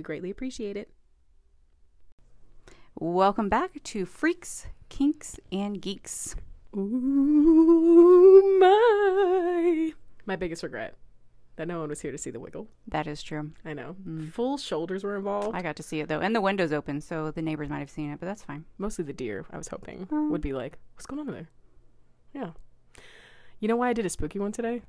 We greatly appreciate it. Welcome back to Freaks, Kinks, and Geeks. Ooh, my. My biggest regret that no one was here to see the wiggle. That is true. I know. Mm. Full shoulders were involved. I got to see it though, and the window's open, so the neighbors might have seen it, but that's fine. Mostly the deer, I was hoping, Oh. would be like, what's going on in there? Yeah. You know why I did a spooky one today?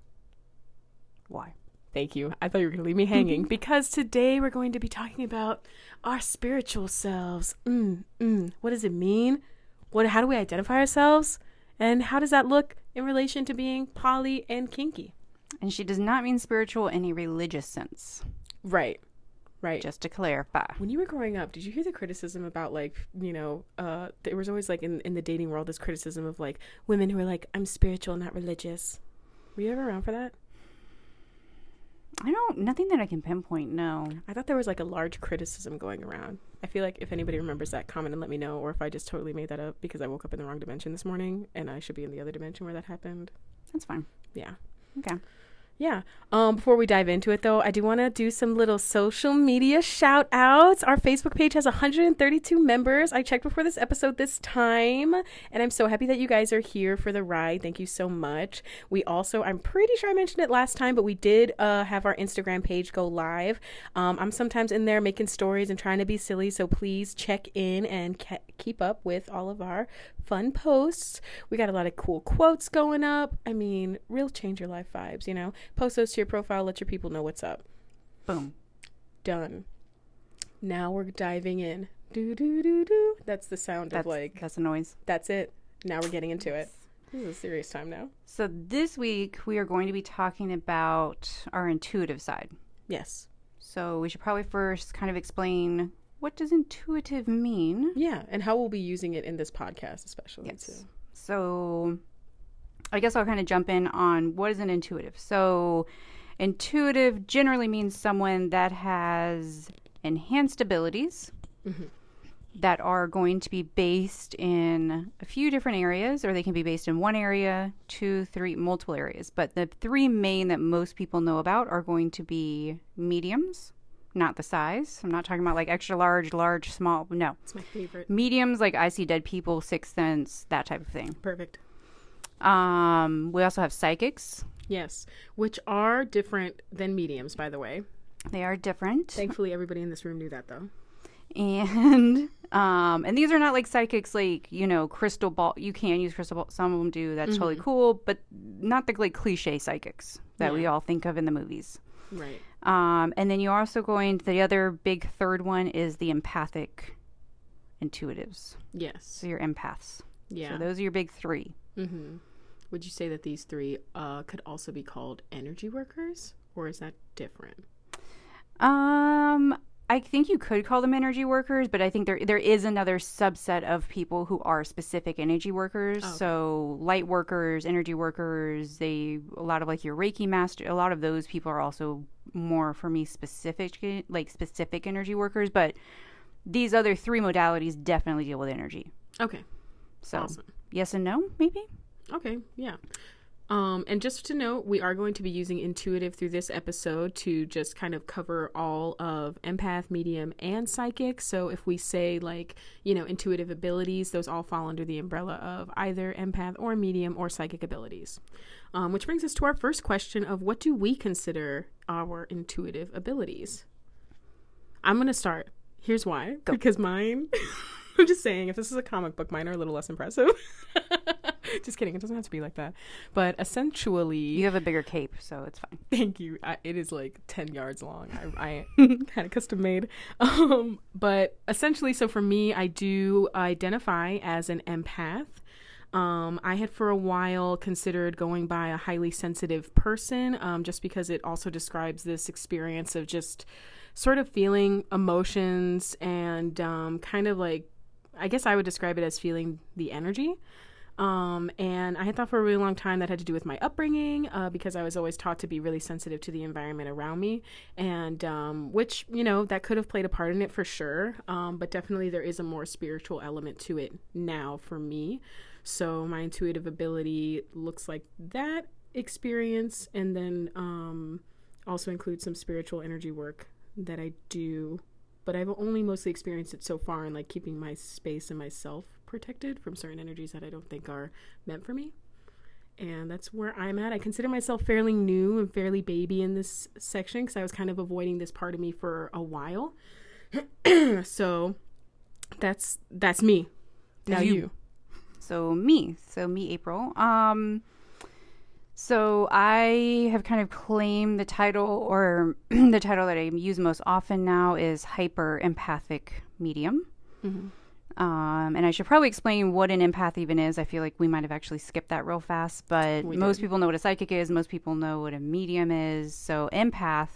Why? Thank you. I thought you were going to leave me hanging because today we're going to be talking about our spiritual selves. Mm, mm. What does it mean? What? How do we identify ourselves? And how does that look in relation to being poly and kinky? And she does not mean spiritual in a religious sense. Right. Right. Just to clarify. when you were growing up, did you hear the criticism about like, you know, uh there was always like in in the dating world this criticism of like women who are like I'm spiritual, not religious. Were you ever around for that? I don't. Nothing that I can pinpoint. No. I thought there was like a large criticism going around. I feel like if anybody remembers that, comment and let me know, or if I just totally made that up because I woke up in the wrong dimension this morning and I should be in the other dimension where that happened. That's fine. Yeah. Okay. Yeah. Um, before we dive into it, though, I do want to do some little social media shout outs. Our Facebook page has 132 members. I checked before this episode this time, and I'm so happy that you guys are here for the ride. Thank you so much. We also, I'm pretty sure I mentioned it last time, but we did uh, have our Instagram page go live. Um, I'm sometimes in there making stories and trying to be silly, so please check in and keep up with all of our fun posts. We got a lot of cool quotes going up. I mean, real change your life vibes, you know? Post those to your profile, let your people know what's up. Boom. Done. Now we're diving in. Do do do do. That's the sound That's of like that's a noise. that's it. Now we're getting into it. This is a serious time now. So this week we are going to be talking about our intuitive side. Yes. So we should probably first kind of explain what does intuitive mean. Yeah, and how we'll be using it in this podcast especially Yes. too. So I guess I'll kind of jump in on what is an intuitive. So intuitive generally means someone that has enhanced abilities mm-hmm. that are going to be based in a few different areas, or they can be based in one area, two, three, multiple areas. But the three main that most people know about are going to be mediums, not the size. I'm not talking about like extra large, large, small. No. It's my favorite. Mediums, like I see dead people, sixth sense, that type of thing. Perfect. Um, we also have psychics. Yes, which are different than mediums, by the way. They are different. Thankfully, everybody in this room knew that, though. and um and these are not like psychics like you know crystal ball you can use crystal ball some of them do that's totally cool but not the like cliche psychics that we all think of in the movies Right. Um and then you also go into the other big third one is the empathic intuitives Yes. so your empaths Yeah. so those are your big three mm-hmm. Would you say that these three uh, could also be called energy workers, or is that different? Um, I think you could call them energy workers, but I think there there is another subset of people who are specific energy workers. Oh. So light workers, energy workers, they a lot of like your Reiki master, a lot of those people are also more for me specific like specific energy workers, but these other three modalities definitely deal with energy. Okay. So Awesome. yes and no, maybe. Okay, yeah. Um, and just to note, we are going to be using intuitive through this episode to just kind of cover all of empath, medium, and psychic. So if we say like, you know, intuitive abilities, those all fall under the umbrella of either empath or medium or psychic abilities. Um, which brings us to our first question of what do we consider our intuitive abilities? I'm going to start. Here's why. Because mine, I'm just saying, if this is a comic book, mine are a little less impressive. just kidding. It doesn't have to be like that. But essentially, You have a bigger cape, so it's fine. Thank you. I, it is like 10 yards long. I, I had it custom made. Um, but essentially, so for me, I do identify as an empath. Um, I had for a while considered going by a highly sensitive person um, just because it also describes this experience of just sort of feeling emotions and um, kind of like, I guess I would describe it as feeling the energy. Um, and I had thought for a really long time that had to do with my upbringing uh, because I was always taught to be really sensitive to the environment around me, and um, which you know that could have played a part in it for sure. Um, but definitely there is a more spiritual element to it now for me. So my intuitive ability looks like that experience, and then um, also includes some spiritual energy work that I do. But I've only mostly experienced it so far in like keeping my space and myself protected from certain energies that I don't think are meant for me. And that's where I'm at. I consider myself fairly new and fairly baby in this section because I was kind of avoiding this part of me for a while. so that's that's me. Now You. you. So me, so me, April. Um, so I have kind of claimed the title, or the title that I use most often now is hyper empathic medium. Um, and I should probably explain what an empath even is. I feel like we might have actually skipped that real fast, but We most did. people know what a psychic is. Most people know what a medium is. So empath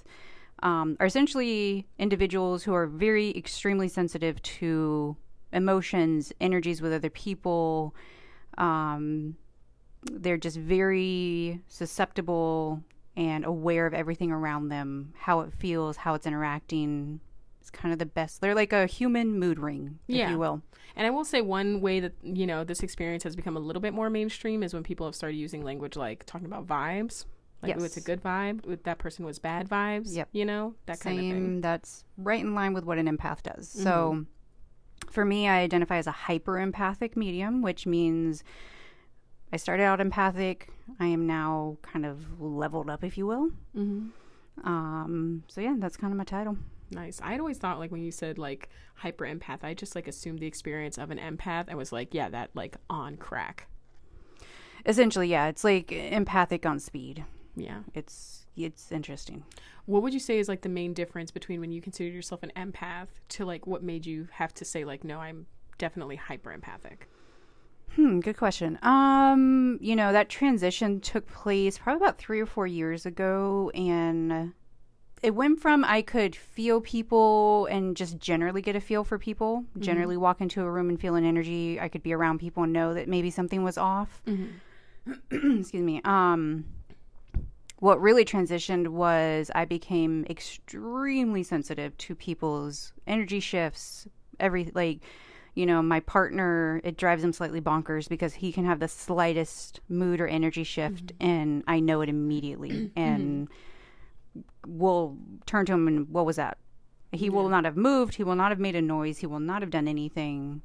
um, are essentially individuals who are very extremely sensitive to emotions, energies with other people. Um, they're just very susceptible and aware of everything around them, how it feels, how it's interacting. It's kind of the best. They're like a human mood ring, if Yeah. you will. And I will say one way that you know this experience has become a little bit more mainstream is when people have started using language like talking about vibes. Like, oh, it's a good vibe. With that person was bad vibes. Yep. You know that kind of thing. Same. That's right in line with what an empath does. So, for me, I identify as a hyper empathic medium, which means I started out empathic. I am now kind of leveled up, if you will. Mm-hmm. Um, so yeah, that's kind of my title. Nice. I had always thought like when you said like hyper empath, I just like assumed the experience of an empath I was like, yeah, that like on crack. Essentially, yeah, it's like empathic on speed. Yeah. It's it's interesting. What would you say is like the main difference between when you consider yourself an empath to like what made you have to say like, no, I'm definitely hyper empathic? Hmm, good question. Um, you know, that transition took place probably about three or four years ago, and it went from I could feel people and just generally get a feel for people, generally walk into a room and feel an energy. I could be around people and know that maybe something was off. Excuse me. Um, what really transitioned was I became extremely sensitive to people's energy shifts, every like you know, my partner, it drives him slightly bonkers because he can have the slightest mood or energy shift and I know it immediately. and we'll turn to him and what was that? He will not have moved. He will not have made a noise. He will not have done anything.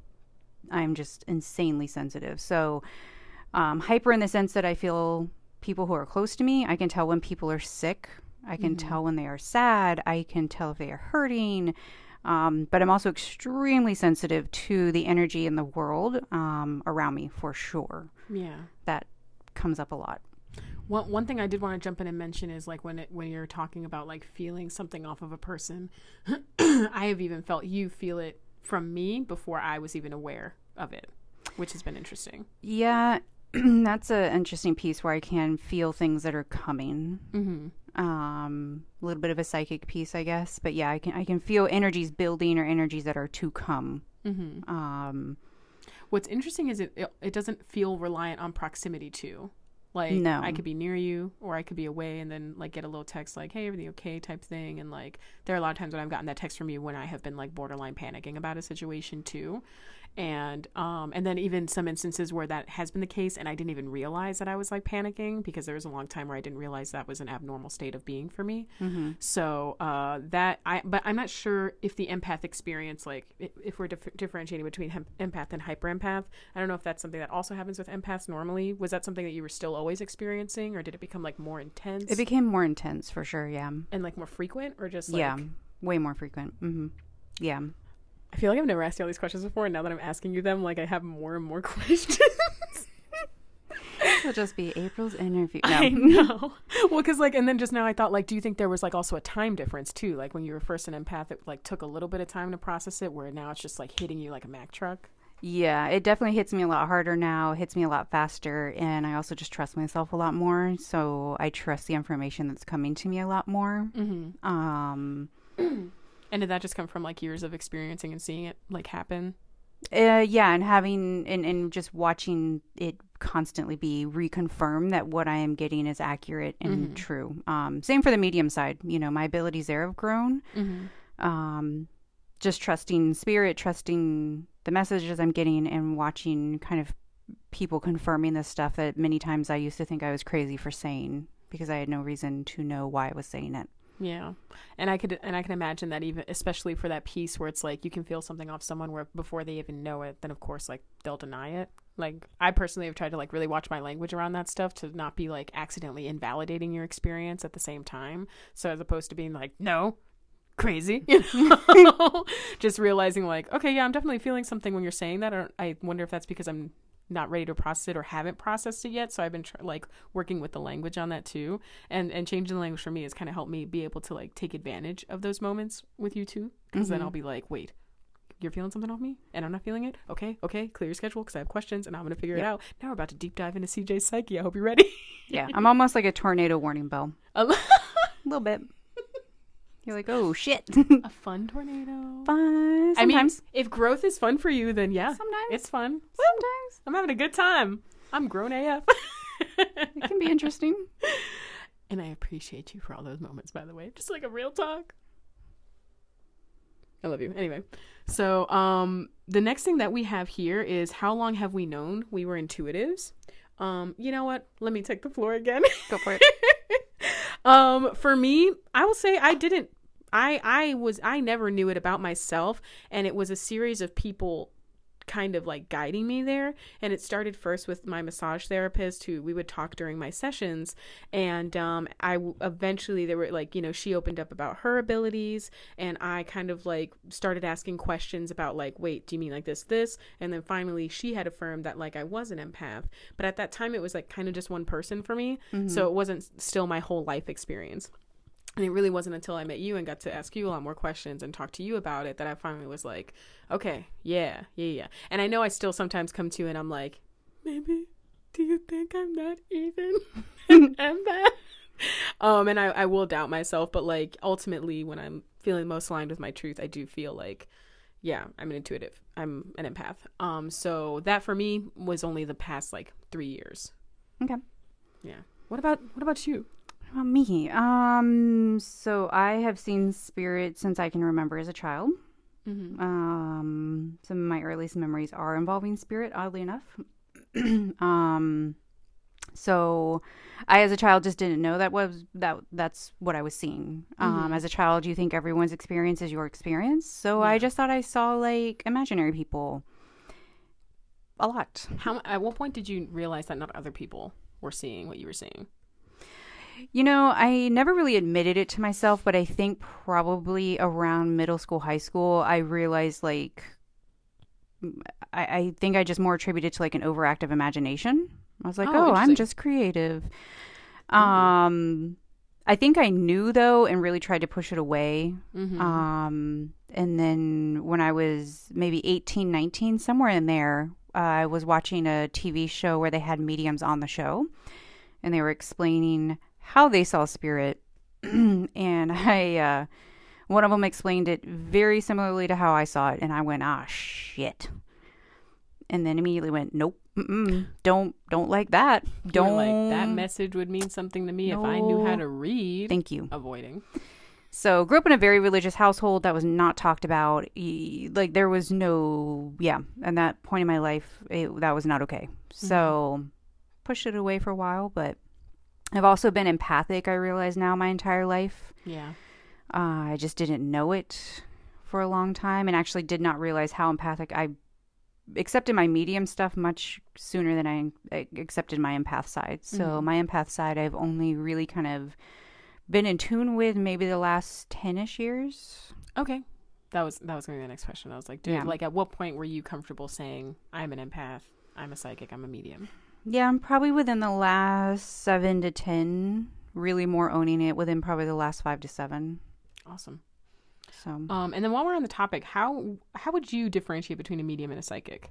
I'm just insanely sensitive. So, um, hyper in the sense that I feel people who are close to me, I can tell when people are sick. I can tell when they are sad. I can tell if they are hurting. Um, but I'm also extremely sensitive to the energy in the world um, around me for sure. Yeah. That comes up a lot. One one thing I did want to jump in and mention is like when it when you're talking about like feeling something off of a person, I have even felt you feel it from me before I was even aware of it, which has been interesting. Yeah, that's an interesting piece where I can feel things that are coming. Mm-hmm. Um, a little bit of a psychic piece, I guess. But yeah, I can I can feel energies building or energies that are to come. Mm-hmm. Um, What's interesting is it, it it doesn't feel reliant on proximity too. Like No. I could be near you or I could be away and then like get a little text like, Hey, everything okay type thing and like there are a lot of times when I've gotten that text from you when I have been like borderline panicking about a situation too. And um and then even some instances where that has been the case and I didn't even realize that I was like panicking because there was a long time where I didn't realize that was an abnormal state of being for me. So uh, that I, but I'm not sure if the empath experience, like if we're dif- differentiating between hem- empath and hyper empath, I don't know if that's something that also happens with empaths normally. Was that something that you were still always experiencing, or did it become like more intense it became more intense for sure. Yeah, and like more frequent, or just like? yeah, way more frequent. Mm-hmm. Yeah. I feel like I've never asked you all these questions before, and now that I'm asking you them, like I have more and more questions. It'll just be April's interview. I No. know. Well, because like, and then just now I thought, like, do you think there was like also a time difference too? Like when you were first an empath, it like took a little bit of time to process it, where now it's just like hitting you like a Mack truck. Yeah, it definitely hits me a lot harder now, hits me a lot faster, and I also just trust myself a lot more. So I trust the information that's coming to me a lot more. Mm-hmm. Um, And did that just come from like years of experiencing and seeing it like happen? Uh, yeah, and having and, and just watching it constantly be reconfirmed that what I am getting is accurate and Mhm. true. Um, same for the medium side. You know, my abilities there have grown. Mm-hmm. Um, just trusting spirit, trusting the messages I'm getting, and watching kind of people confirming this stuff that many times I used to think I was crazy for saying because I had no reason to know why I was saying it. Yeah, and I could and I can imagine that even especially for that piece where it's like you can feel something off someone where before they even know it, then of course like they'll deny it. Like I personally have tried to like really watch my language around that stuff to not be like accidentally invalidating your experience at the same time. So as opposed to being like no, crazy, you know, just realizing like okay, yeah, I'm definitely feeling something when you're saying that. Or I wonder if that's because I'm not ready to process it or haven't processed it yet. So I've been tr- like working with the language on that too, and and changing the language for me has kind of helped me be able to like take advantage of those moments with you too, because then Mhm. I'll be like, wait. You're feeling something off me, and I'm not feeling it. Okay, okay, clear your schedule because I have questions, and I'm gonna figure it out. Now we're about to deep dive into CJ's psyche. I hope you're ready. Yeah, I'm almost like a tornado warning bell. A little bit. You're like, oh shit. A fun tornado. Fun. I mean, if growth is fun for you, then yeah, sometimes. it's fun. sometimes. I'm having a good time. I'm grown AF. It can be interesting. And I appreciate you for all those moments, by the way. Just like a real talk. I love you. Anyway, so um, the next thing that we have here is how long have we known we were intuitives? Um, you know what? Let me take the floor again. Go for it. um, for me, I will say I didn't. I I was I never knew it about myself, and it was a series of people kind of like guiding me there. And it started first with my massage therapist who we would talk during my sessions. And um i w- eventually they were like you know she opened up about her abilities. And i kind of like started asking questions about like wait do you mean like this this? And then finally she had affirmed that like i was an empath. But at that time it was like kind of just one person for me. So it wasn't still my whole life experience and it really wasn't until I met you and got to ask you a lot more questions and talk to you about it that I finally was like, okay, yeah, yeah, yeah. And I know I still sometimes come to you and I'm like, maybe, do you think I'm not even an empath? Um, and I, I will doubt myself, but like ultimately, when I'm feeling most aligned with my truth, I do feel like, yeah, I'm an intuitive. I'm an empath. Um, so that for me was only the past like three years. Okay. Yeah. What about what about you? About me? Um, so I have seen spirit since I can remember as a child. Mm-hmm. Um, some of my earliest memories are involving spirit, oddly enough. um, so I, as a child, just didn't know that was that. That's what I was seeing. Um, Mhm. as a child, you think everyone's experience is your experience. So I just thought I saw like imaginary people a lot. How at what point did you realize that not other people were seeing what you were seeing? You know, I never really admitted it to myself, but I think probably around middle school, high school, I realized like I, I think I just more attributed to like an overactive imagination. I was like, Oh, oh, I'm just creative. Um, I think I knew though, and really tried to push it away. Mm-hmm. Um, and then when I was maybe 18, 19, somewhere in there, uh, I was watching a TV show where they had mediums on the show and they were explaining how they saw spirit. and I, uh, one of them explained it very similarly to how I saw it. And I went, ah, shit. And then immediately went, nope, don't, don't like that. Don't like that message would mean something to me if I knew how to read. Thank you. Avoiding. So, grew up in a very religious household that was not talked about. Like there was no, yeah, at that point in my life, it, that was not okay. So, pushed it away for a while. But I've also been empathic. I realize now my entire life. Yeah. Uh, I just didn't know it for a long time, and actually did not realize how empathic I accepted my medium stuff much sooner than I I accepted my empath side. So Mhm. my empath side, I've only really kind of been in tune with maybe the last ten-ish years. Okay. That was that was gonna be the next question. I was like, dude, Yeah. like at what point were you comfortable saying I'm an empath, I'm a psychic, I'm a medium? Yeah, I'm probably within the last seven to ten. Really more owning it within probably the last five to seven. Awesome. So Um, and then while we're on the topic, how how would you differentiate between a medium and a psychic?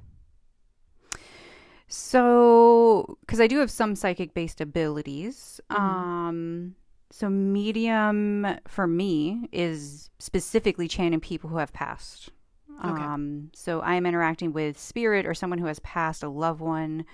So, because I do have some psychic based abilities, Mhm. um, so medium for me is specifically chanting people who have passed. Okay. Um, so I am interacting with spirit or someone who has passed, a loved one.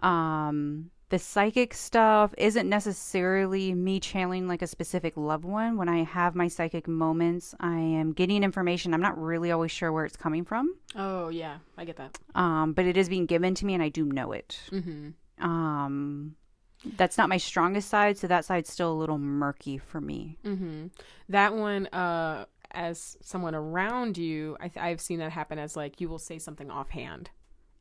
Um, the psychic stuff isn't necessarily me channeling like a specific loved one. When I have my psychic moments, I am getting information. I'm not really always sure where it's coming from, Oh yeah, I get that. um, but it is being given to me, and I do know it. Mm-hmm. Um, that's not my strongest side, so that side's still a little murky for me. Mm-hmm. That one, uh, as someone around you, I th- I've seen that happen as like you will say something offhand,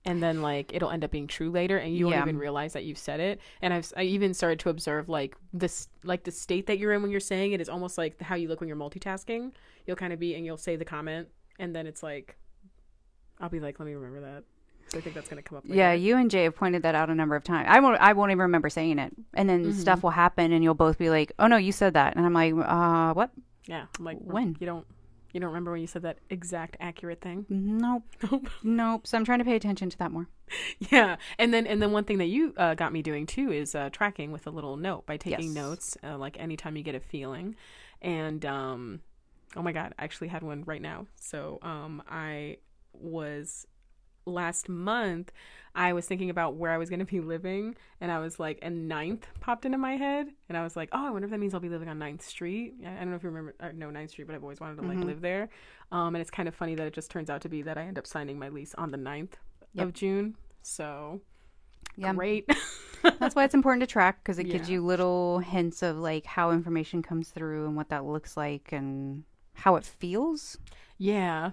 and then like it'll end up being true later, and you Yeah. won't even realize that you've said it. And I've I even started to observe like this, like the state that you're in when you're saying it is almost like how you look when you're multitasking. You'll kind of be, and you'll say the comment, and then it's like, I'll be like, let me remember that. So I think that's gonna come up. Later. Yeah, you and Jay have pointed that out a number of times. I won't. I won't even remember saying it, and then Mhm. stuff will happen, and you'll both be like, "Oh no, you said that," and I'm like, "Uh, what? yeah. I'm like When? you don't, you don't remember when you said that exact accurate thing. Nope, Nope. nope." So I'm trying to pay attention to that more. Yeah, and then and then one thing that you uh, got me doing too is uh, tracking with a little note by taking Yes. notes, uh, like anytime you get a feeling, and um, oh my god, I actually had one right now. So um, I was last month. I was thinking about where I was going to be living, and I was like, and Ninth popped into my head, and I was like, oh, I wonder if that means I'll be living on Ninth Street. I don't know if you remember, uh, no, Ninth Street, but I've always wanted to like Mhm. live there. Um, and it's kind of funny that it just turns out to be that I end up signing my lease on the 9th Yep. of June. So Yeah, great. that's why it's important to track because it gives you little hints of like how information comes through and what that looks like and how it feels, yeah,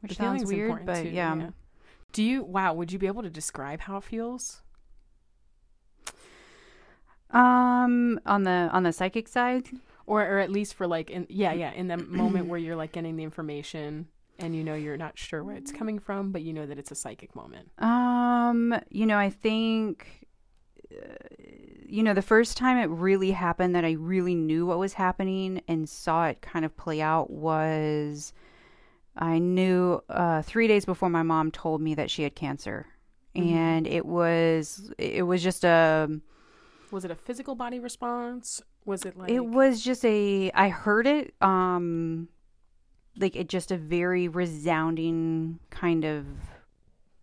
which the sounds weird, but too, yeah. Do you? Wow, would you be able to describe how it feels? Um, on the on the psychic side, or or at least for like in yeah yeah in the moment where you're like getting the information and you know you're not sure where it's coming from but you know that it's a psychic moment Um, you know, I think, uh, you know, the first time it really happened that I really knew what was happening and saw it kind of play out was I knew uh, three days before my mom told me that she had cancer. Mhm. And it was, it was just a, was it a physical body response was it like it was just a, I heard it, um, like it just a very resounding kind of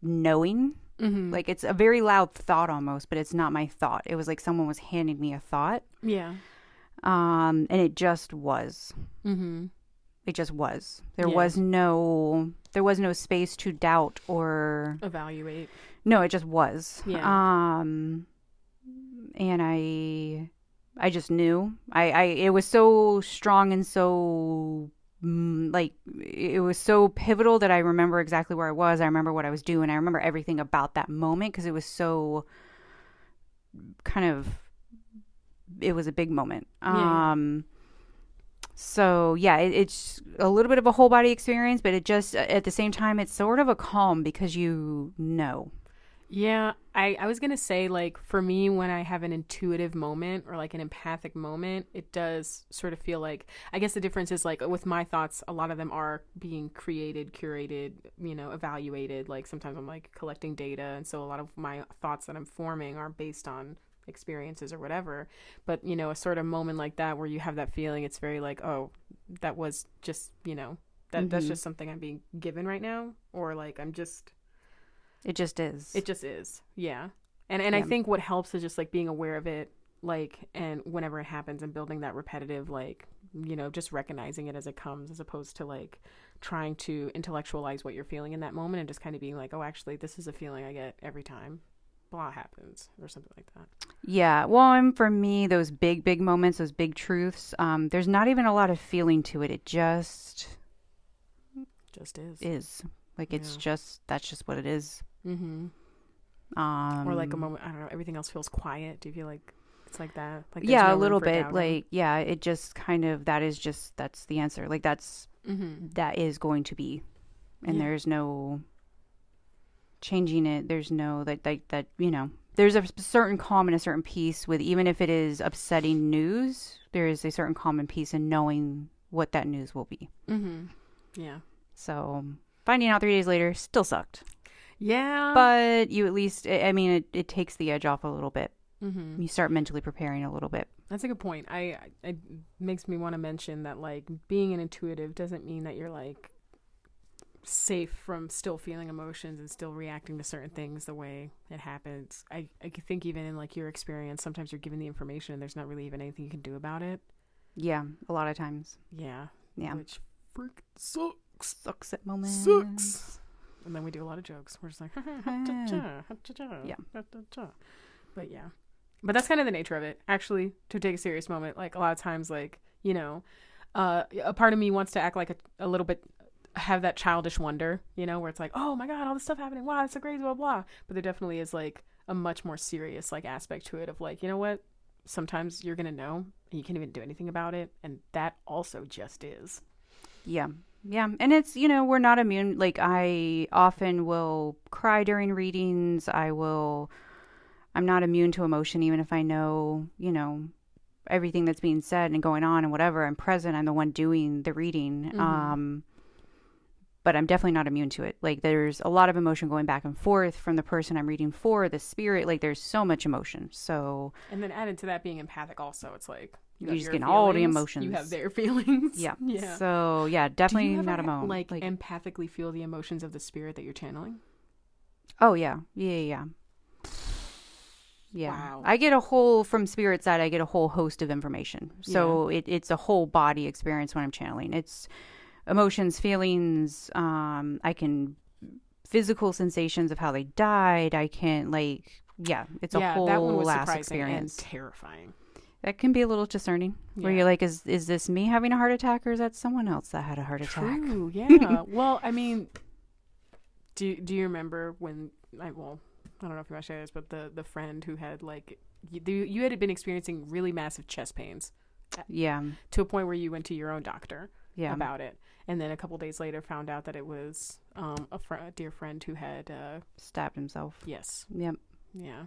knowing Mhm. Like it's a very loud thought almost, but it's not my thought. It was like someone was handing me a thought. yeah Um and it just was. mm-hmm It just was. There Yeah. was no there was no space to doubt or evaluate no, it just was. Yeah. Um and I I just knew. I I it was so strong and so mm, like it was so pivotal that I remember exactly where I was. I remember what I was doing. I remember everything about that moment because it was so kind of it was a big moment. Yeah, yeah. Um so yeah, it, it's a little bit of a whole body experience, but it just uh, at the same time it's sort of a calm because you know. Yeah, I, I was gonna say like for me when I have an intuitive moment or like an empathic moment, it does sort of feel like I guess the difference is like with my thoughts, a lot of them are being created, curated, you know, evaluated. Like sometimes I'm like collecting data, and so a lot of my thoughts that I'm forming are based on experiences or whatever. But you know, a sort of moment like that where you have that feeling, it's very like, oh, that was just you know that that's Mhm. just something I'm being given right now, or like I'm just It just is. it just is. Yeah. And and I think what helps is just like being aware of it like and whenever it happens and building that repetitive like you know just recognizing it as it comes as opposed to like trying to intellectualize what you're feeling in that moment and just kind of being like oh actually this is a feeling I get every time blah happens or something like that. Yeah, well, and for me, those big, big moments, those big truths, um, there's not even a lot of feeling to it. It just Just is. is. Like it's Yeah. just that's just what it is. Mm-hmm. Um, Or like a moment I don't know everything else feels quiet. Do you feel like it's like that? Like yeah, no a little bit. doubting? Like yeah, it just kind of that is just that's the answer. Like that's Mhm. that is going to be, and Yeah. there's no changing it. There's no that like that you know. There's a certain calm and a certain peace with even if it is upsetting news. There is a certain calm and peace in knowing what that news will be. Mm-hmm. Yeah. So finding out three days later still sucked, Yeah. but you at least I mean it, it takes the edge off a little bit. mhm. You start mentally preparing a little bit. That's a good point. I I- it makes me want to mention that like being an intuitive doesn't mean that you're like safe from still feeling emotions and still reacting to certain things the way it happens. I I think even in like your experience, sometimes you're given the information and there's not really even anything you can do about it. Yeah, a lot of times. Yeah. Yeah. Which freak sucks. Sucks at moments. Sucks. And then we do a lot of jokes. We're just like, Yeah. But yeah. But that's kind of the nature of it. Actually, to take a serious moment, like a lot of times, like, you know, uh, a part of me wants to act like a, a little bit, have that childish wonder, you know, where it's like, oh my God, all this stuff happening. Wow, it's so crazy, blah, blah. But there definitely is like a much more serious, like, aspect to it of like, you know what? Sometimes you're going to know and you can't even do anything about it. And that also just is. Yeah. Yeah. And it's, you know, we're not immune. Like, I often will cry during readings. I will, I'm not immune to emotion, even if I know, you know, everything that's being said and going on and whatever. I'm present. I'm the one doing the reading. Mhm. Um, but I'm definitely not immune to it. Like, there's a lot of emotion going back and forth from the person I'm reading for, the spirit. Like, there's so much emotion. So, And then added to that being empathic, also, it's like you You're just getting all the emotions. You have their feelings. yeah. yeah. So, yeah, definitely not a moment. Like, empathically feel the emotions of the spirit that you're channeling. Oh yeah, yeah, yeah. yeah. Yeah, Wow. I get a whole from spirit side. I get a whole host of information, so it, it's a whole body experience when I'm channeling. It's emotions, feelings. Um, I can physical sensations of how they died. I can like, yeah, it's a whole that one was surprising experience. terrifying. that can be a little discerning, where you're like, is is this me having a heart attack, or is that someone else that had a heart attack? True. Yeah. well, I mean, do do you remember when? I well, I don't know if you want to share this, but the the friend who had like you, you had been experiencing really massive chest pains Yeah, to a point where you went to your own doctor. Yeah, about it, and then a couple days later found out that it was um, a, fr- a dear friend who had uh, stabbed himself. yes, Yep, yeah,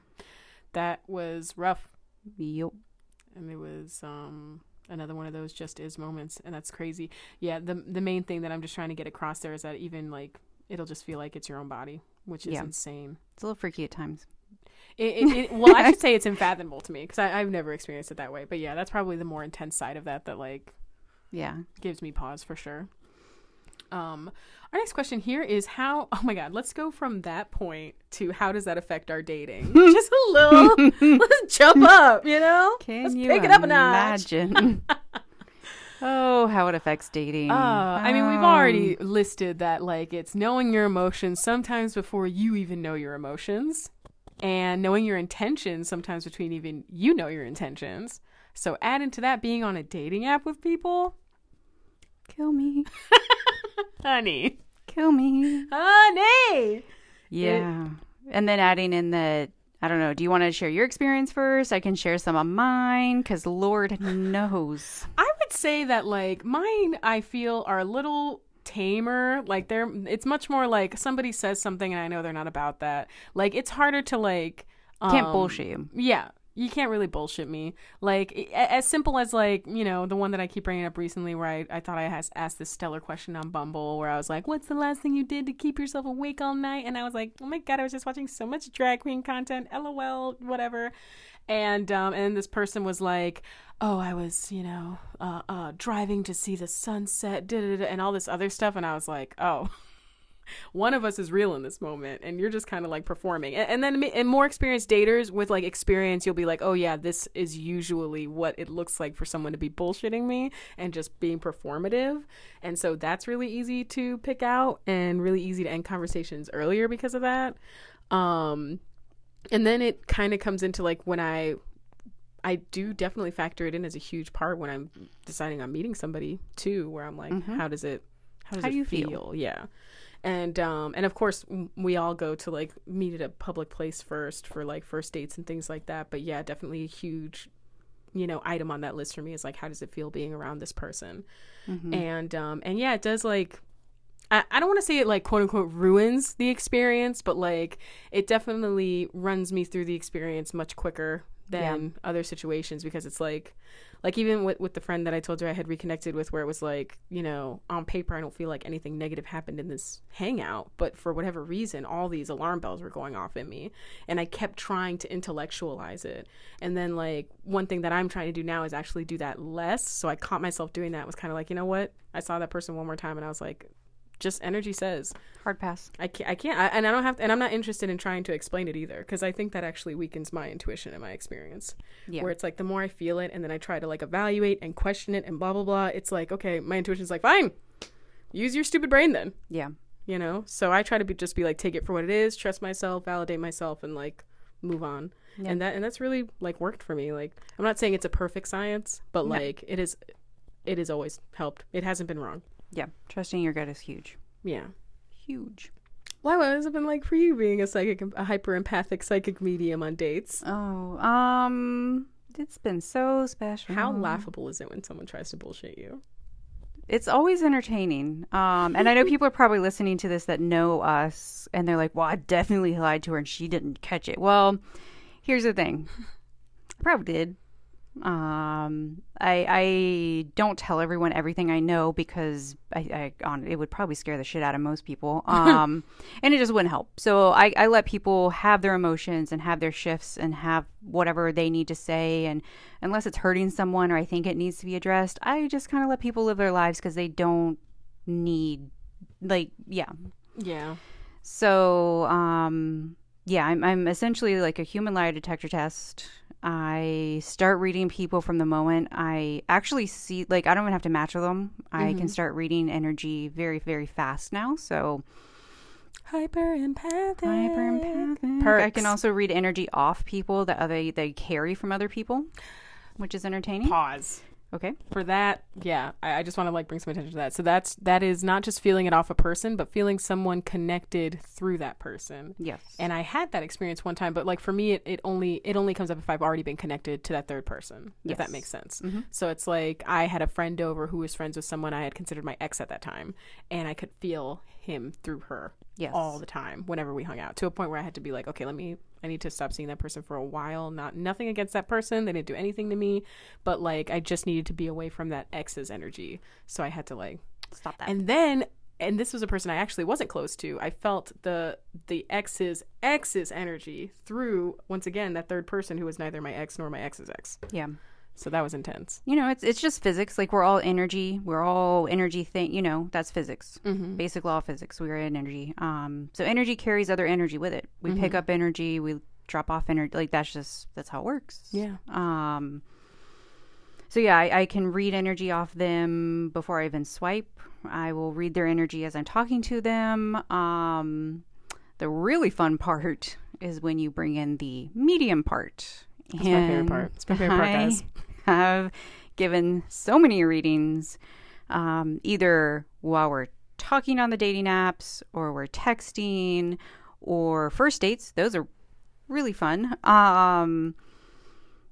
that was rough, yep. and it was um, another one of those just is moments, and that's crazy. Yeah, the the main thing that I'm just trying to get across there is that even like it'll just feel like it's your own body, which is Yeah. insane. It's a little freaky at times. It, it, it, well, I should say it's unfathomable to me because I've never experienced it that way. But yeah, that's probably the more intense side of that that like Yeah. gives me pause for sure. Um, our next question here is how. Oh my God, let's go from that point to how does that affect our dating? Just a little. let's jump up. You know, Can let's you pick it up a notch. imagine? oh, how it affects dating. Uh, I mean, we've Um, already listed that like it's knowing your emotions sometimes before you even know your emotions, and knowing your intentions sometimes between even you know your intentions. So add into that being on a dating app with people, kill me, honey, kill me. honey. Yeah. and then adding in the I don't know. Do you want to share your experience first? I can share some of mine because Lord knows. I would say that like mine I feel are a little tamer. Like they're it's much more like somebody says something and I know they're not about that. Like it's harder to like Can't um, bullshit you. Yeah. You can't really bullshit me. Like as simple as like you know the one that I keep bringing up recently, where I, I thought I has asked this stellar question on Bumble, where I was like, "What's the last thing you did to keep yourself awake all night?" And I was like, "Oh my god, I was just watching so much drag queen content. LOL, whatever." And um and this person was like, "Oh, I was you know uh uh driving to see the sunset, da da da, and all this other stuff," and I was like, "Oh." one of us is real in this moment and you're just kind of like performing. And, and then and more experienced daters with like experience you'll be like oh yeah this is usually what it looks like for someone to be bullshitting me and just being performative. And so that's really easy to pick out and really easy to end conversations earlier because of that. Um and then it kind of comes into like when i i do definitely factor it in as a huge part when i'm deciding on meeting somebody too where i'm like how does it how does How it do you feel? feel? yeah and um and of course we all go to like meet at a public place first for like first dates and things like that. But yeah definitely a huge you know item on that list for me is like how does it feel being around this person? And um and yeah it does like I, I don't want to say it like quote unquote ruins the experience but like it definitely runs me through the experience much quicker than other situations because it's like like even with, with the friend that I told you I had reconnected with where it was like, you know, on paper I don't feel like anything negative happened in this hangout, but for whatever reason all these alarm bells were going off in me and I kept trying to intellectualize it. And then like one thing that I'm trying to do now is actually do that less. So I caught myself doing that. Was kind of like, you know what? I saw that person one more time and I was like just energy says Hard pass. I can't, I can't, I, and I don't have, to, and I'm not interested in trying to explain it either, because I think that actually weakens my intuition and my experience. Yeah. Where it's like the more I feel it, and then I try to like evaluate and question it and blah blah blah. It's like okay, my intuition's like fine, use your stupid brain then, Yeah. you know. So I try to be just be like take it for what it is, trust myself, validate myself, and like move on. Yeah. And that and that's really like worked for me. Like I'm not saying it's a perfect science, but No. like it is, it has always helped. It hasn't been wrong. Yeah. Trusting your gut is huge. Yeah. Huge. Why what has it been like for you being a psychic, a hyper empathic psychic medium on dates? Oh, um, it's been so special. How laughable is it when someone tries to bullshit you? It's always entertaining. Um, and I know people are probably listening to this that know us, and they're like, "Well, I definitely lied to her, and she didn't catch it." Well, here's the thing. I probably did. Um, I I don't tell everyone everything I know because I, I on it would probably scare the shit out of most people. Um, and it just wouldn't help. So I I let people have their emotions and have their shifts and have whatever they need to say. And unless it's hurting someone or I think it needs to be addressed, I just kind of let people live their lives because they don't need like yeah. Yeah. So um yeah, I'm I'm essentially like a human lie detector test. I start reading people from the moment I actually see, like, I don't even have to match with them. I can mm-hmm. start reading energy very, very fast now. So, Hyper empathic. hyper empathic. I can also read energy off people that other they carry from other people, which is entertaining. Pause. Okay. For that, yeah, I, I just want to like bring some attention to that. So that's that is not just feeling it off a person, but feeling someone connected through that person. Yes. And I had that experience one time, but like for me, it, it only it only comes up if I've already been connected to that third person. If that makes sense. Mm-hmm. So it's like I had a friend over who was friends with someone I had considered my ex at that time, and I could feel him through her Yes. all the time whenever we hung out. To a point where I had to be like, okay, let me. I need to stop seeing that person for a while. Not nothing against that person. They didn't do anything to me, but like I just needed to be away from that ex's energy. So I had to like Stop that. and then and this was a person I actually wasn't close to. I felt the the ex's ex's energy through once again that third person who was neither my ex nor my ex's ex. yeah. So that was intense. You know, it's it's just physics. Like we're all energy. We're all energy thing. You know, that's physics. Mm-hmm. Basic law of physics. We are in energy. Um, so energy carries other energy with it. We pick up energy. We drop off energy. Like that's just that's how it works. Yeah. Um. So yeah, I, I can read energy off them before I even swipe. I will read their energy as I'm talking to them. Um, the really fun part is when you bring in the medium part. That's my favorite part. It's my favorite part, guys. Have given so many readings, um, either while we're talking on the dating apps, or we're texting, or first dates. Those are really fun. Um,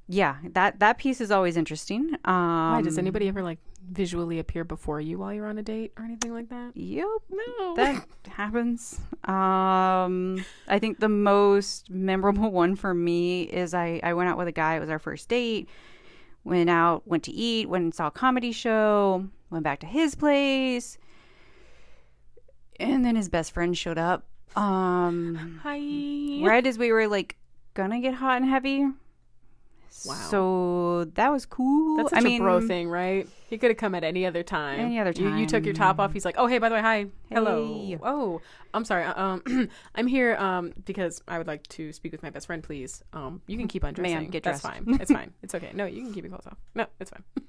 yeah, that that piece is always interesting. Um, Why does anybody ever like visually appear before you while you're on a date or anything like that? Yep, No. that happens. Um, I think the most memorable one for me is I, I went out with a guy. It was our first date. Went out, went to eat, went and saw a comedy show, went back to his place. And then his best friend showed up. Um, Hi. right as we were like gonna get hot and heavy. Wow. So that was cool. That's such I mean, a bro thing, right? He could have come at any other time. Any other You, you took your top off. He's like, "Oh, hey, by the way, hi, hello. Oh, I'm sorry. uh, Um, I'm here um because I would like to speak with my best friend, please. Um, you can keep undressing. get dressed. That's fine. It's fine. It's okay. No, you can keep your clothes off. No, it's fine.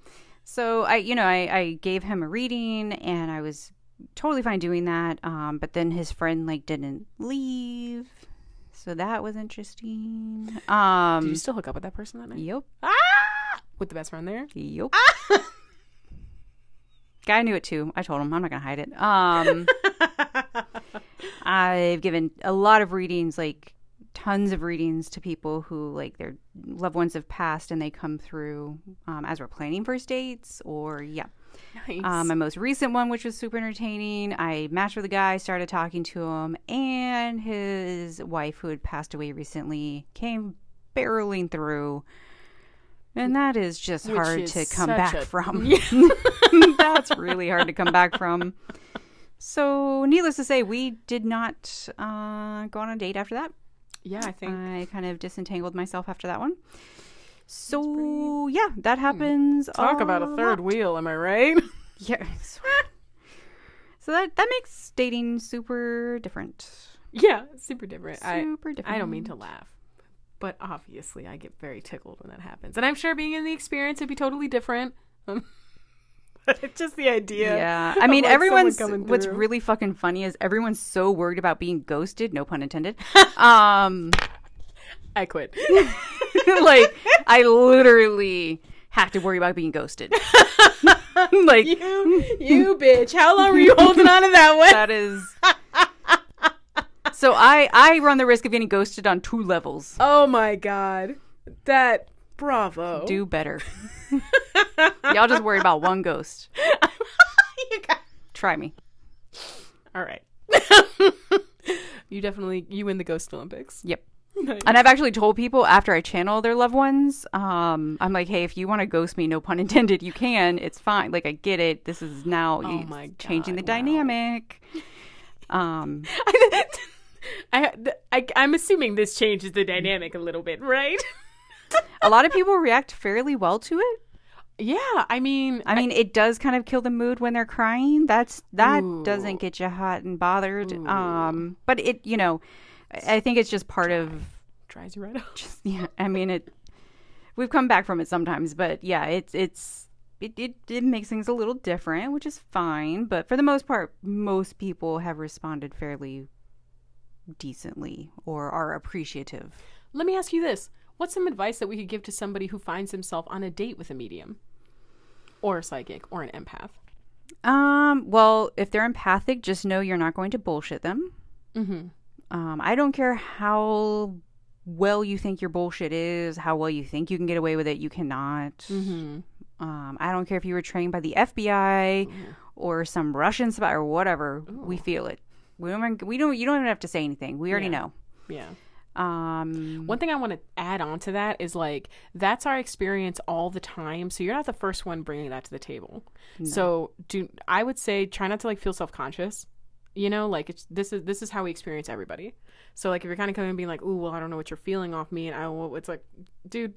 So I, you know, I, I gave him a reading and I was totally fine doing that. Um, but then his friend like didn't leave, so that was interesting. Did Um, you still hook up with that person that night? yep, Ah! With the best friend there? yep. Ah! Guy knew it too. I told him I'm not gonna hide it. Um, I've given a lot of readings, like tons of readings to people who like their loved ones have passed and they come through um, as we're planning first dates or yeah. Nice. Um, my most recent one, which was super entertaining, I matched with a guy, started talking to him, and his wife, who had passed away recently, came barreling through. And that is just Which hard is to come back a- from. That's really hard to come back from. So, needless to say, we did not uh, go on a date after that. Yeah, I think I kind of disentangled myself after that one. So, yeah, that happens. talk about a third lot. wheel. Am I right? Yeah. so that that makes dating super different. yeah, super different. I Super different. I don't mean to laugh, but obviously I get very tickled when that happens, and I'm sure being in the experience would be totally different. It's just the idea. Yeah, I mean, like, everyone's. What's really fucking funny is everyone's so worried about being ghosted. No pun intended. Um, I quit. like I literally have to worry about being ghosted. like you, you bitch. How long were you holding on to that one? that is. So I I run the risk of getting ghosted on two levels. Oh my god, that bravo. Do better. Y'all just worry about one ghost. you got- Try me. All right. you definitely you win the ghost Olympics. Yep. Nice. And I've actually told people after I channel their loved ones, um, I'm like, hey, if you want to ghost me, no pun intended, you can. It's fine. Like I get it. This is now Oh my changing the wow. dynamic. Um, I, I I'm assuming this changes the dynamic a little bit, right? a lot of people react fairly well to it. yeah, I mean, I mean, it does kind of kill the mood when they're crying. That's that Ooh. doesn't get you hot and bothered. Um, but it, you know, I I think it's just part of dries you right out. just yeah. I mean, it. We've come back from it sometimes, but yeah, it's it's it, it it makes things a little different, which is fine. But for the most part, most people have responded fairly decently or are appreciative. Let me ask you this: What's some advice that we could give to somebody who finds himself on a date with a medium, or a psychic, or an empath? Um, well, if they're empathic, just know you're not going to bullshit them. Mm-hmm. Um, I don't care how well you think your bullshit is, how well you think you can get away with it, you cannot. Mm-hmm. Um, I don't care if you were trained by the FBI or some Russian spy or whatever. We feel it. We don't. We don't. You don't even have to say anything. We already Yeah. know. Yeah. Um, One thing I want to add on to that is like that's our experience all the time. So you're not the first one bringing that to the table. So do I would say try not to like feel self conscious. You know, like it's this is this is how we experience everybody. So like if you're kind of coming and being like, "Ooh, well, I don't know what you're feeling off me," and I will, it's like, dude,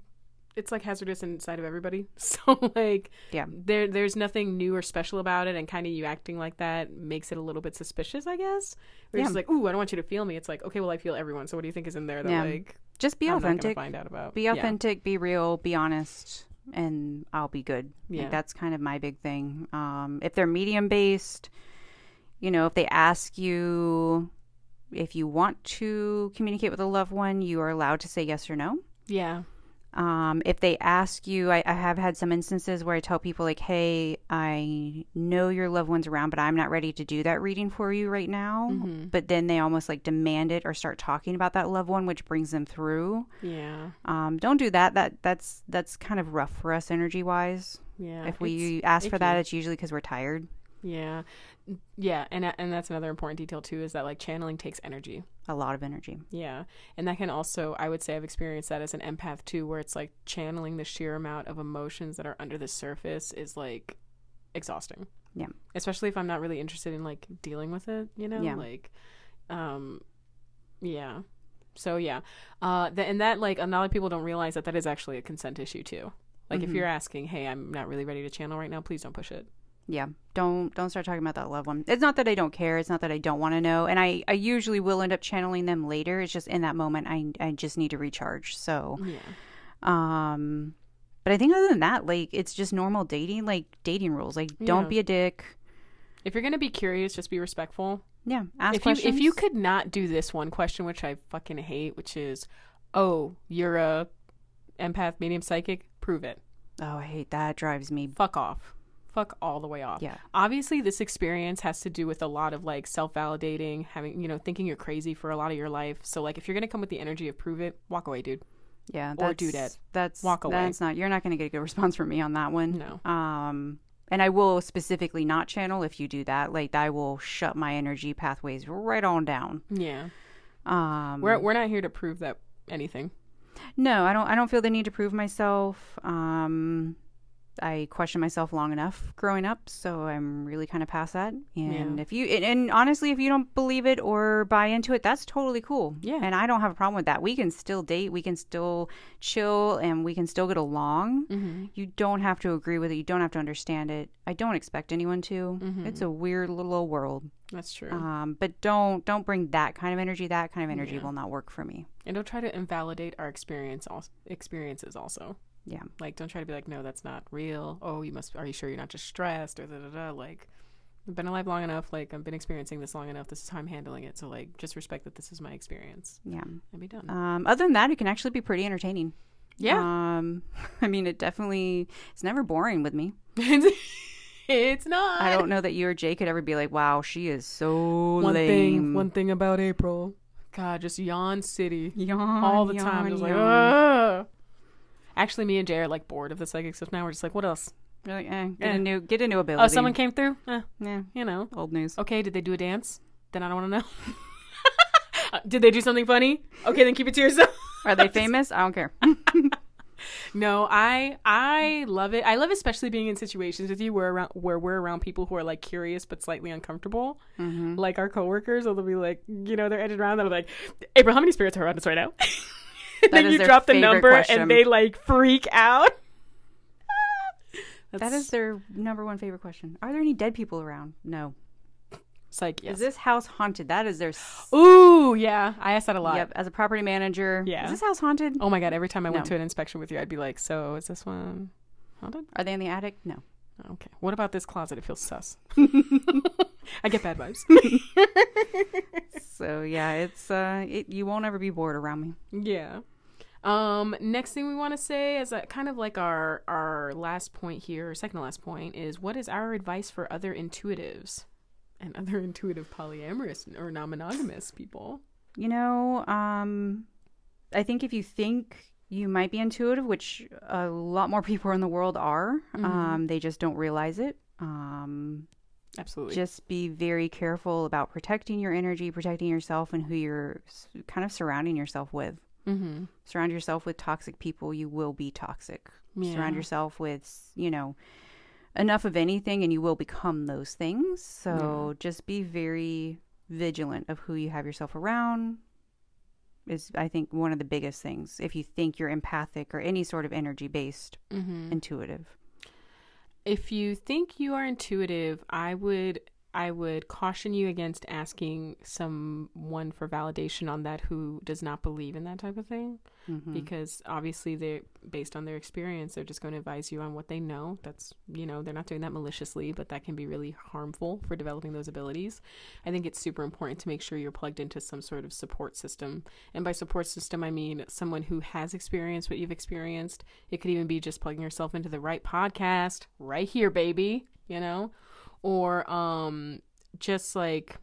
it's like hazardous inside of everybody. So like, Yeah. there there's nothing new or special about it, and kind of you acting like that makes it a little bit suspicious, I guess. It's Yeah. like, "Ooh, I don't want you to feel me." It's like, okay, well, I feel everyone. So what do you think is in there that Yeah. like just be I'm authentic. find out about? Be Yeah. authentic. Be real. Be honest, and I'll be good. Like, Yeah. that's kind of my big thing. Um, if they're medium based, you know, if they ask you if you want to communicate with a loved one, you are allowed to say yes or no. Yeah. Um, if they ask you, I, I have had some instances where I tell people like, "Hey, I know your loved one's around, but I'm not ready to do that reading for you right now." But then they almost like demand it or start talking about that loved one, which brings them through. Yeah. Um, don't do that. That that's that's kind of rough for us energy wise. Yeah. if we ask for that, it's usually because we're tired. Yeah. Yeah, and and that's another important detail too is that like channeling takes energy. A lot of energy. Yeah. And that can also I would say I've experienced that as an empath too where it's like channeling the sheer amount of emotions that are under the surface is like exhausting. Yeah. Especially if I'm not really interested in like dealing with it, you know? Yeah. Like um yeah. So yeah. Uh th- and that like a lot of people don't realize that that is actually a consent issue too. Like if Mhm. you're asking, "Hey, I'm not really ready to channel right now," please don't push it. Yeah, don't don't start talking about that loved one. It's not that I don't care. It's not that I don't want to know. And I I usually will end up channeling them later. It's just in that moment I I just need to recharge. So Yeah. um, but I think other than that, like it's just normal dating, like dating rules. Like don't be a dick. If you're gonna be curious, just be respectful. Yeah, ask if you questions. if you could not do this one question, which I fucking hate, which is, oh, you're a empath, medium, psychic, prove it. oh, I hate that. Drives me. Fuck off. Fuck all the way off. Yeah. Obviously, this experience has to do with a lot of like self validating, having you know, thinking you're crazy for a lot of your life. So like, if you're gonna come with the energy of prove it, walk away, dude. Yeah, Or do that. That's Walk away. That's not. You're not going to get a good response from me on that one. No. Um, and I will specifically not channel if you do that. Like I will shut my energy pathways right on down. Yeah. Um, We're we're not here to prove that anything. No, I don't. I don't feel the need to prove myself. Um, I questioned myself long enough growing up, so I'm really kind of past that. And Yeah. if you and, and honestly, if you don't believe it or buy into it, that's totally cool. Yeah. and I don't have a problem with that. We can still date, we can still chill, and we can still get along. Mm-hmm. You don't have to agree with it. You don't have to understand it. I don't expect anyone to. Mm-hmm. It's a weird little world. That's true. Um, but don't don't bring that kind of energy. That kind of energy Yeah. will not work for me. and don't try to invalidate our experience also, experiences also. Yeah. Like don't try to be like, no, that's not real. Oh, you must are you sure you're not just stressed or da da da like I've been alive long enough, like I've been experiencing this long enough, this is how I'm handling it. So like just respect that this is my experience Yeah. and be done. Um, other than that, it can actually be pretty entertaining. yeah. Um, I mean, it definitely it's never boring with me. it's not I don't know that you or Jay could ever be like, "Wow, she is so one lame." thing one thing about April. God, just yawn city. yawn all the yawn, time. Just like. Ugh. Actually, me and Jay are like bored of the psychic stuff now. We're just like, what else? You're like, eh, get Eh. a new get a new ability. Oh, someone came through? Eh, Yeah, you know. old news. Okay, did they do a dance? Then I don't want to know. Uh, did they do something funny? Okay, then keep it to yourself. Are they famous? I don't care. No, I I love it. I love especially being in situations with you where around where we're around people who are like curious but slightly uncomfortable. Mm-hmm. Like our coworkers, they'll be like, you know, they're edged around. They'll be like, April, how many spirits are around us right now? then you drop the number question. and they like freak out. That is their number one favorite question. Are there any dead people around? No. psych. Yes. Is this house haunted? That is their. s- Ooh, yeah. I ask that a lot. Yep. As a property manager, Yeah. Is this house haunted? Oh my god, every time I went to an inspection with you, I'd be like, "So, is this one haunted?" Are they in the attic? No. Okay. What about this closet? It feels sus. I get bad vibes. So yeah, it's uh, it, you won't ever be bored around me. yeah. Um, next thing we want to say is that kind of like our our last point here, or second to last point, is what is our advice for other intuitives and other intuitive polyamorous or non-monogamous people? You know, um, I think if you think you might be intuitive, which a lot more people in the world are, Mhm. um, they just don't realize it. Um, Absolutely. just be very careful about protecting your energy, protecting yourself, and who you're kind of surrounding yourself with. mm-hmm. Surround yourself with toxic people, you will be toxic. Yeah. Surround yourself with, you know, enough of anything, and you will become those things. So just be very vigilant of who you have yourself around. Is I think one of the biggest things. If you think you're empathic or any sort of energy based, Mm-hmm. intuitive. If you think you are intuitive, I would I would caution you against asking someone for validation on that who does not believe in that type of thing. Mhm. because obviously they're based on their experience they're just going to advise you on what they know. That's you know they're not doing that maliciously but that can be really harmful for developing those abilities. I think it's super important to make sure you're plugged into some sort of support system. And by support system i mean someone who has experienced what you've experienced. It could even be just plugging yourself into the right podcast right here baby you know or um just like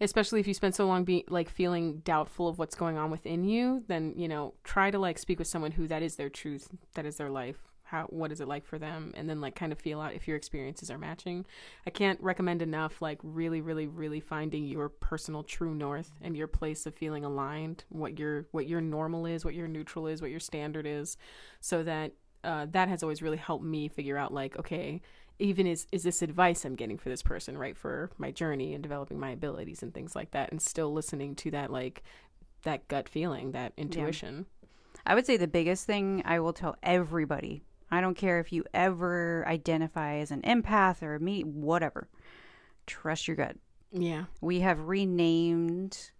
especially if you spend so long being like feeling doubtful of what's going on within you then you know try to like speak with someone who that is their truth that is their life how what is it like for them and then like kind of feel out if your experiences are matching. I can't recommend enough like really really really finding your personal true north and your place of feeling aligned what your what your normal is what your neutral is what your standard is so that uh, that has always really helped me figure out like okay even is is this advice I'm getting for this person, right? For my journey and developing my abilities and things like that, and still listening to that like that gut feeling, that intuition. I would say the biggest thing I will tell everybody. I don't care if you ever identify as an empath or me, whatever. Trust your gut. Yeah. We have renamed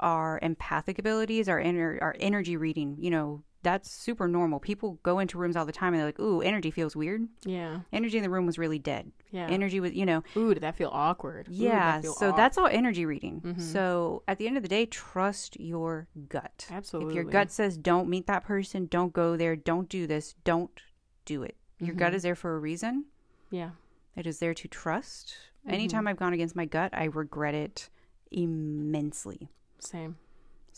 our empathic abilities, our inner our energy reading. You know, that's super normal. People go into rooms all the time and they're like, "Ooh, energy feels weird." Yeah. Energy in the room was really dead. Yeah. Energy was, you know, Ooh, did that feel awkward? Ooh, yeah. that feel So aw- that's all energy reading. Mhm. So at the end of the day, trust your gut. absolutely If your gut says don't meet that person, don't go there, don't do this, don't do it. Your gut Mhm. is there for a reason. Yeah. It is there to trust. Mhm. Anytime I've gone against my gut, I regret it immensely. Same.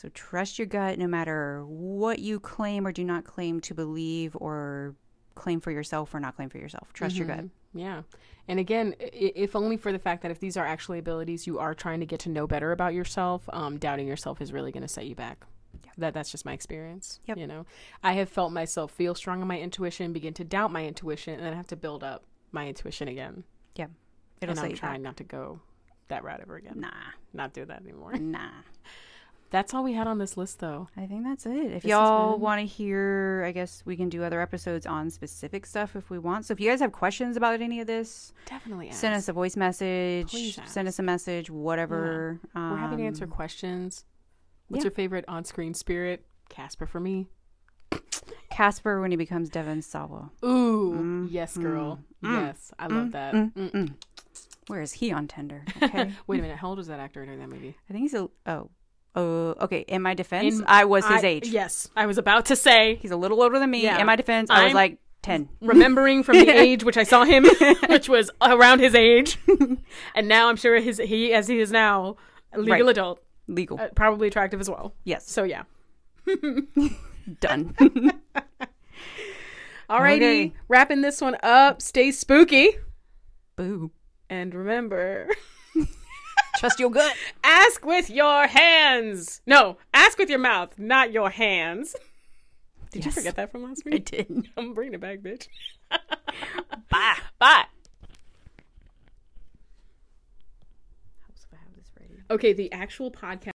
So trust your gut no matter what you claim or do not claim to believe or claim for yourself or not claim for yourself. Trust your gut. Mhm. Yeah. And again, if only for the fact that if these are actually abilities you are trying to get to know better about yourself, um, doubting yourself is really going to set you back. Yeah. that that's just my experience. Yep. You know, I have felt myself feel strong in my intuition, begin to doubt my intuition, and then I have to build up my intuition again. Yeah. It'll and I'm trying not to go that route ever again. Nah. Not do that anymore. Nah. That's all we had on this list, though. I think that's it. If This y'all been- want to hear, I guess we can do other episodes on specific stuff if we want. So if you guys have questions about any of this, Definitely send us a voice message, Please send us a message, whatever. We're happy to answer Um, questions. What's yeah. your favorite on-screen spirit? Casper for me. Casper when he becomes Devon Sawa. Ooh, Mm, yes, girl. mm, yes, I love that. mm, Mm. Mm. Where is he on Tinder? Okay. Wait a minute, how old was that actor during that movie? I think he's a oh. Oh, okay. In my defense, In- I was his I- age. Yes, I was about to say. He's a little older than me. Yeah. In my defense, I was I'm- like 10. remembering from the age which I saw him, which was around his age, and now I'm sure his he as he is now a legal Right. adult, Legal. uh, probably attractive as well. yes. So yeah. Done. Alrighty, Okay. wrapping this one up. Stay spooky, Boo. and remember, Trust your gut. ask with your hands. No, ask with your mouth, not your hands. Did you forget that from last week? I did. I'm bringing it back, bitch. Bye. Bye. I have this ready. Okay, the actual podcast.